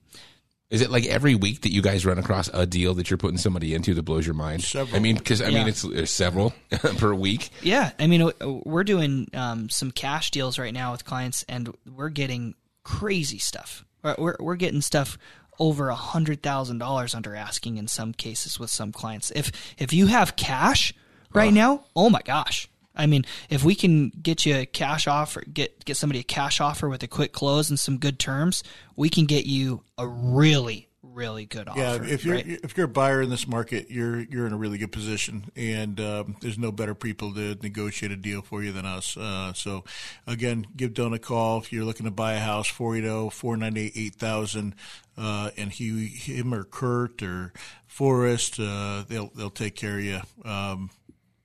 Is it like every week that you guys run across a deal that you're putting somebody into that blows your mind? Several. I mean, because I Yeah. mean, it's, it's several *laughs* per week. Yeah. I mean, we're doing um, some cash deals right now with clients, and we're getting crazy stuff. We're, we're, we're getting stuff over a hundred thousand dollars under asking in some cases with some clients. If if you have cash right now, oh my gosh. I mean, if we can get you a cash offer, get get somebody a cash offer with a quick close and some good terms, we can get you a really, really good offer. Yeah, if you're right? if you're a buyer in this market, you're you're in a really good position, and um, there's no better people to negotiate a deal for you than us. Uh, so, again, give Don a call if you're looking to buy a house. oh, 480-498-8000, uh, and he, him or Kurt or Forrest, uh, they'll they'll take care of you. Um,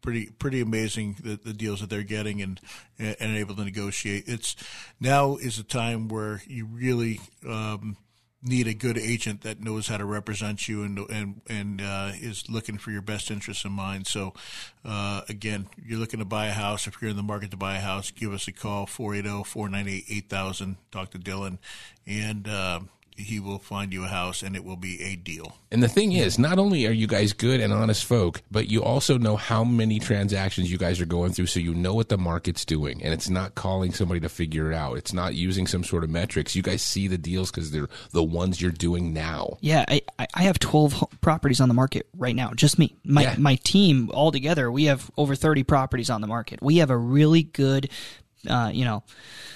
pretty pretty amazing the, the deals that they're getting and and able to negotiate. It's now is a time where you really um, need a good agent that knows how to represent you and and and uh, is looking for your best interests in mind. So, uh, again, you're looking to buy a house. If you're in the market to buy a house, give us a call 480-498-8000. Talk to Dylan, and uh, he will find you a house, and it will be a deal. And the thing is, not only are you guys good and honest folk, but you also know how many transactions you guys are going through, so you know what the market's doing. And it's not calling somebody to figure it out. It's not using some sort of metrics. You guys see the deals because they're the ones you're doing now. Yeah, I, I- I have 12 properties on the market right now. Just me. My, Yeah. my team all together, we have over 30 properties on the market. We have a really good, uh, you know,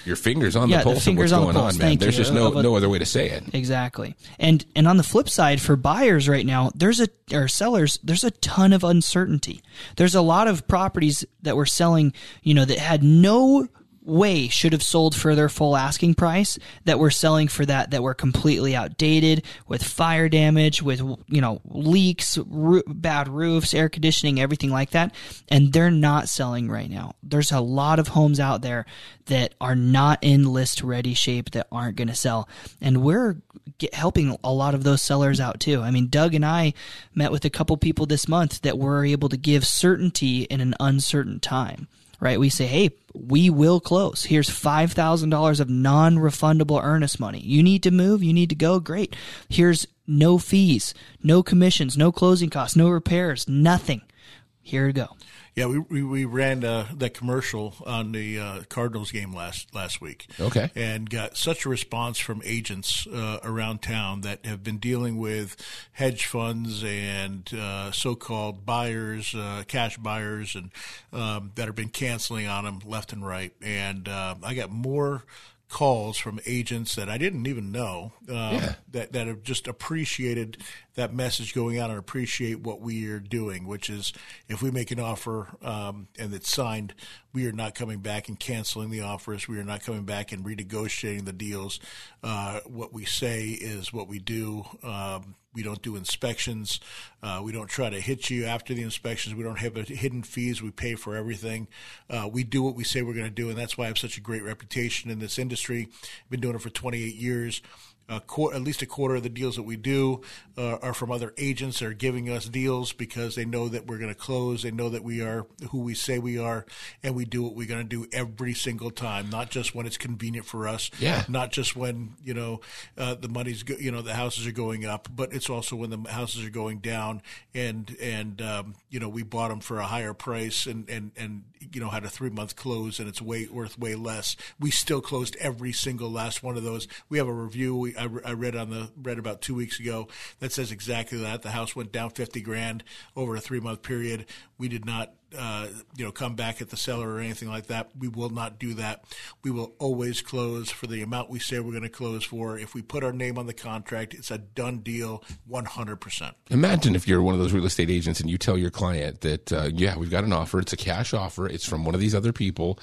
Your fingers on Yeah, the pulse of on what's going pulse. on, man. There's you. just no no other way to say it. Exactly. And and on the flip side for buyers right now, there's a or sellers, there's a ton of uncertainty. There's a lot of properties that were selling, you know, that had no way should have sold for their full asking price that were selling for that that were completely outdated with fire damage with you know leaks roo- bad roofs air conditioning everything like that. And they're not selling right now. There's a lot of homes out there that are not in list ready shape that aren't going to sell. And we're get, helping a lot of those sellers out too. I mean doug and i met with a couple people this month that were able to give certainty in an uncertain time right? We say, hey, we will close. Here's $5,000 of non refundable earnest money. You need to move, you need to go, great. Here's no fees, no commissions, no closing costs, no repairs, nothing. Here you go. Yeah, we we, we ran uh, that commercial on the uh, Cardinals game last last week. Okay. and got such a response from agents uh, around town that have been dealing with hedge funds and uh, so-called buyers, uh, cash buyers, and um, that have been canceling on them left and right. And uh, I got more calls from agents that I didn't even know uh, that that have just appreciated that message going out and appreciate what we are doing, which is if we make an offer um, and it's signed, we are not coming back and canceling the offers. We are not coming back and renegotiating the deals. Uh, what we say is what we do. Um, we don't do inspections. Uh, we don't try to hit you after the inspections. We don't have hidden fees. We pay for everything. Uh, we do what we say we're going to do, and that's why I have such a great reputation in this industry. I've been doing it for 28 years. At least a quarter of the deals that we do uh, are from other agents that are giving us deals because they know that we're going to close. They know that we are who we say we are, and we do what we're going to do every single time, not just when it's convenient for us, Yeah. not just when you know uh, the money's go- you know the houses are going up, but it's also when the houses are going down, and and um, you know we bought them for a higher price, and and and you know had a three month close, and it's way worth way less. We still closed every single last one of those. We have a review we, I, I read on the read about two weeks ago that says exactly that. The house went down fifty grand over a three month period. We did not uh, you know, come back at the seller or anything like that. We will not do that. We will always close for the amount we say we're going to close for. If we put our name on the contract, it's a done deal, one hundred percent. Imagine if you're one of those real estate agents and you tell your client that, uh, yeah, we've got an offer. It's a cash offer. It's from one of these other people.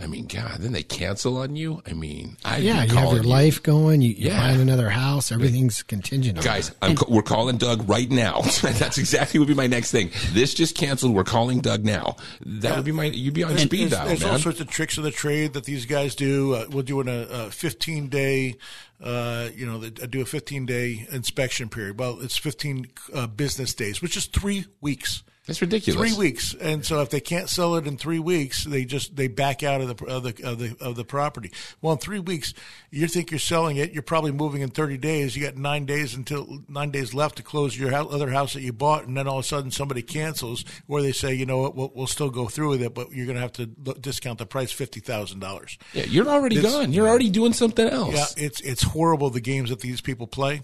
I mean, God, then they cancel on you. I mean, I Yeah, you have your life going. You, you're Yeah. buying another house. Everything's contingent. on Guys, that. I'm, ca- we're calling Doug right now. *laughs* That's exactly what would be my next thing. This just canceled. We're calling Doug now. That would be my. You'd be on speed there's, dial, there's all sorts of tricks of the trade that these guys do. Uh, we're doing a, a 15 day, uh, you know, they do a 15 day inspection period. Well, it's 15 uh, business days, which is three weeks. That's ridiculous. Three weeks, and so if they can't sell it in three weeks, they just they back out of the of the of the, of the property. Well, in three weeks, you think you're selling it, you're probably moving in 30 days. You got nine days until nine days left to close your other house that you bought, and then all of a sudden somebody cancels, or they say, you know what, we'll, we'll still go through with it, but you're going to have to discount the price fifty thousand dollars. Yeah, you're already gone. You're already doing something else. Yeah, it's it's horrible the games that these people play,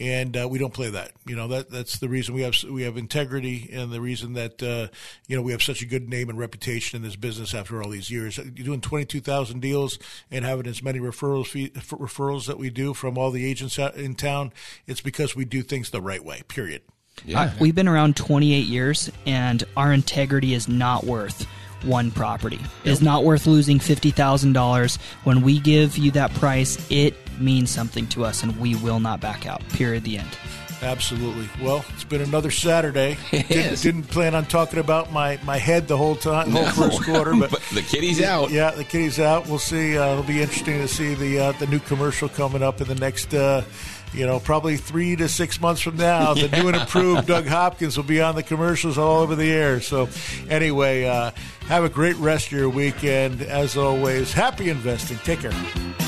and uh, we don't play that. You know that that's the reason we have we have integrity, and the reason that uh, you know we have such a good name and reputation in this business after all these years. You're doing twenty two thousand deals and having as many referrals fee, referrals that we do from all the agents in town. It's because we do things the right way. Period. Uh, we've been around 28 years, and our integrity is not worth one property. It's not worth losing $50,000. When we give you that price, it means something to us, and we will not back out. Period. The end. Absolutely. Well, it's been another Saturday. *laughs* Didn't, didn't plan on talking about my, my head the whole time, whole No. first quarter, but, *laughs* But the kitty's out. Yeah, the kitty's out. We'll see. Uh, it'll be interesting to see the uh, the new commercial coming up in the next. Uh, you know, probably three to six months from now, *laughs* the new and improved Doug Hopkins will be on the commercials all over the air. So, anyway, uh, have a great rest of your weekend. As always, happy investing. Take care.